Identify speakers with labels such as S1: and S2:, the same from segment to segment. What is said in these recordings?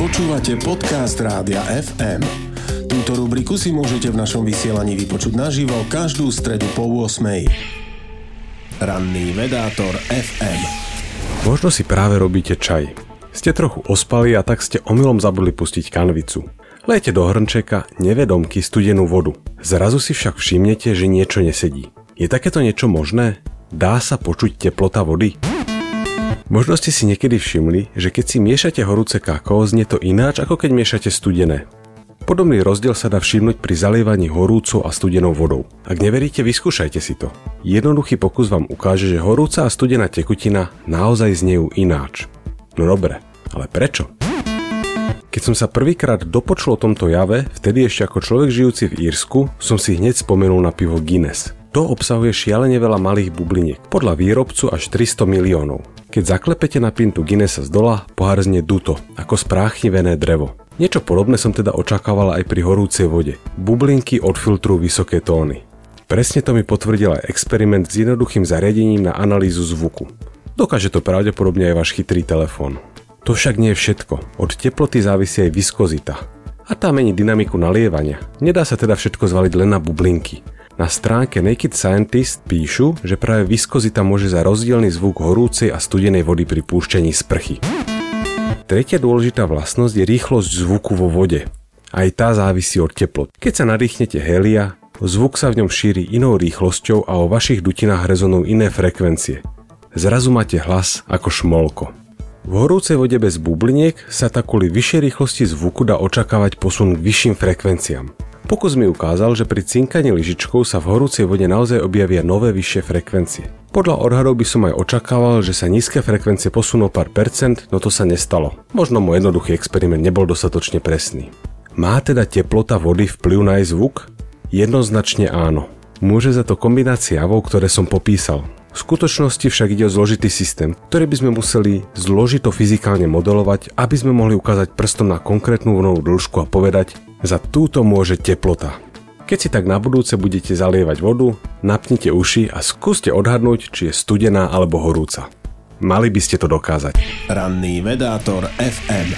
S1: Počúvate podcast Rádia FM. Túto rubriku si môžete v našom vysielaní vypočuť naživo každú stredu po 8. Ranný vedátor FM.
S2: Možno si práve robíte čaj. Ste trochu ospali a tak ste omylom zabudli pustiť kanvicu. Lejte do hrnčeka nevedomky studenú vodu. Zrazu si však všimnete, že niečo nesedí. Je takéto niečo možné? Dá sa počuť teplota vody? Možno ste si niekedy všimli, že keď si miešate horúce kakao, znie to ináč ako keď miešate studené. Podobný rozdiel sa dá všimnúť pri zalievaní horúcou a studenou vodou. Ak neveríte, vyskúšajte si to. Jednoduchý pokus vám ukáže, že horúca a studená tekutina naozaj znejú ináč. No dobre, ale prečo? Keď som sa prvýkrát dopočul o tomto jave, vtedy ešte ako človek žijúci v Írsku, som si hneď spomenul na pivo Guinness. To obsahuje šialene veľa malých bubliniek, podľa výrobcu až 300 miliónov. Keď zaklepete na pintu Guinnessa z dola, pohár znie duto, ako spráchnivené drevo. Niečo podobné som teda očakával aj pri horúcej vode. Bublinky odfiltrujú vysoké tóny. Presne to mi potvrdil aj experiment s jednoduchým zariadením na analýzu zvuku. Dokáže to pravdepodobne aj váš chytrý telefón. To však nie je všetko. Od teploty závisí aj viskozita. A tá mení dynamiku nalievania. Nedá sa teda všetko zvaliť len na bublinky. Na stránke Naked Scientist píšu, že práve viskozita môže za rozdielny zvuk horúcej a studenej vody pri púšťaní sprchy. Tretia dôležitá vlastnosť je rýchlosť zvuku vo vode. Aj tá závisí od teplot. Keď sa nadýchnete helia, zvuk sa v ňom šíri inou rýchlosťou a o vašich dutinách rezonujú iné frekvencie. Zrazu máte hlas ako šmolko. V horúcej vode bez bubliniek sa tak kvôli vyššej rýchlosti zvuku dá očakávať posun k vyšším frekvenciám. Pokus mi ukázal, že pri cinkaní lyžičkou sa v horúcej vode naozaj objavia nové vyššie frekvencie. Podľa odhadov by som aj očakával, že sa nízke frekvencie posunú pár percent, no to sa nestalo. Možno môj jednoduchý experiment nebol dostatočne presný. Má teda teplota vody vplyv na jej zvuk? Jednoznačne áno. Môže za to kombinácia javov, ktoré som popísal. V skutočnosti však ide o zložitý systém, ktorý by sme museli zložito fyzikálne modelovať, aby sme mohli ukázať prstom na konkrétnu vlnovú dĺžku a povedať, za túto môže teplota. Keď si tak na budúce budete zalievať vodu, napnite uši a skúste odhadnúť, či je studená alebo horúca. Mali by ste to dokázať.
S1: Ranný vedátor FM.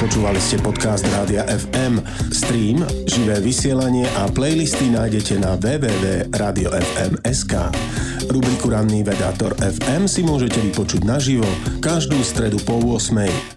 S1: Počúvali ste podcast Rádia FM. Stream, živé vysielanie a playlisty nájdete na www.radiofm.sk. Rubriku Ranný vedátor FM si môžete vypočuť naživo každú stredu po 8.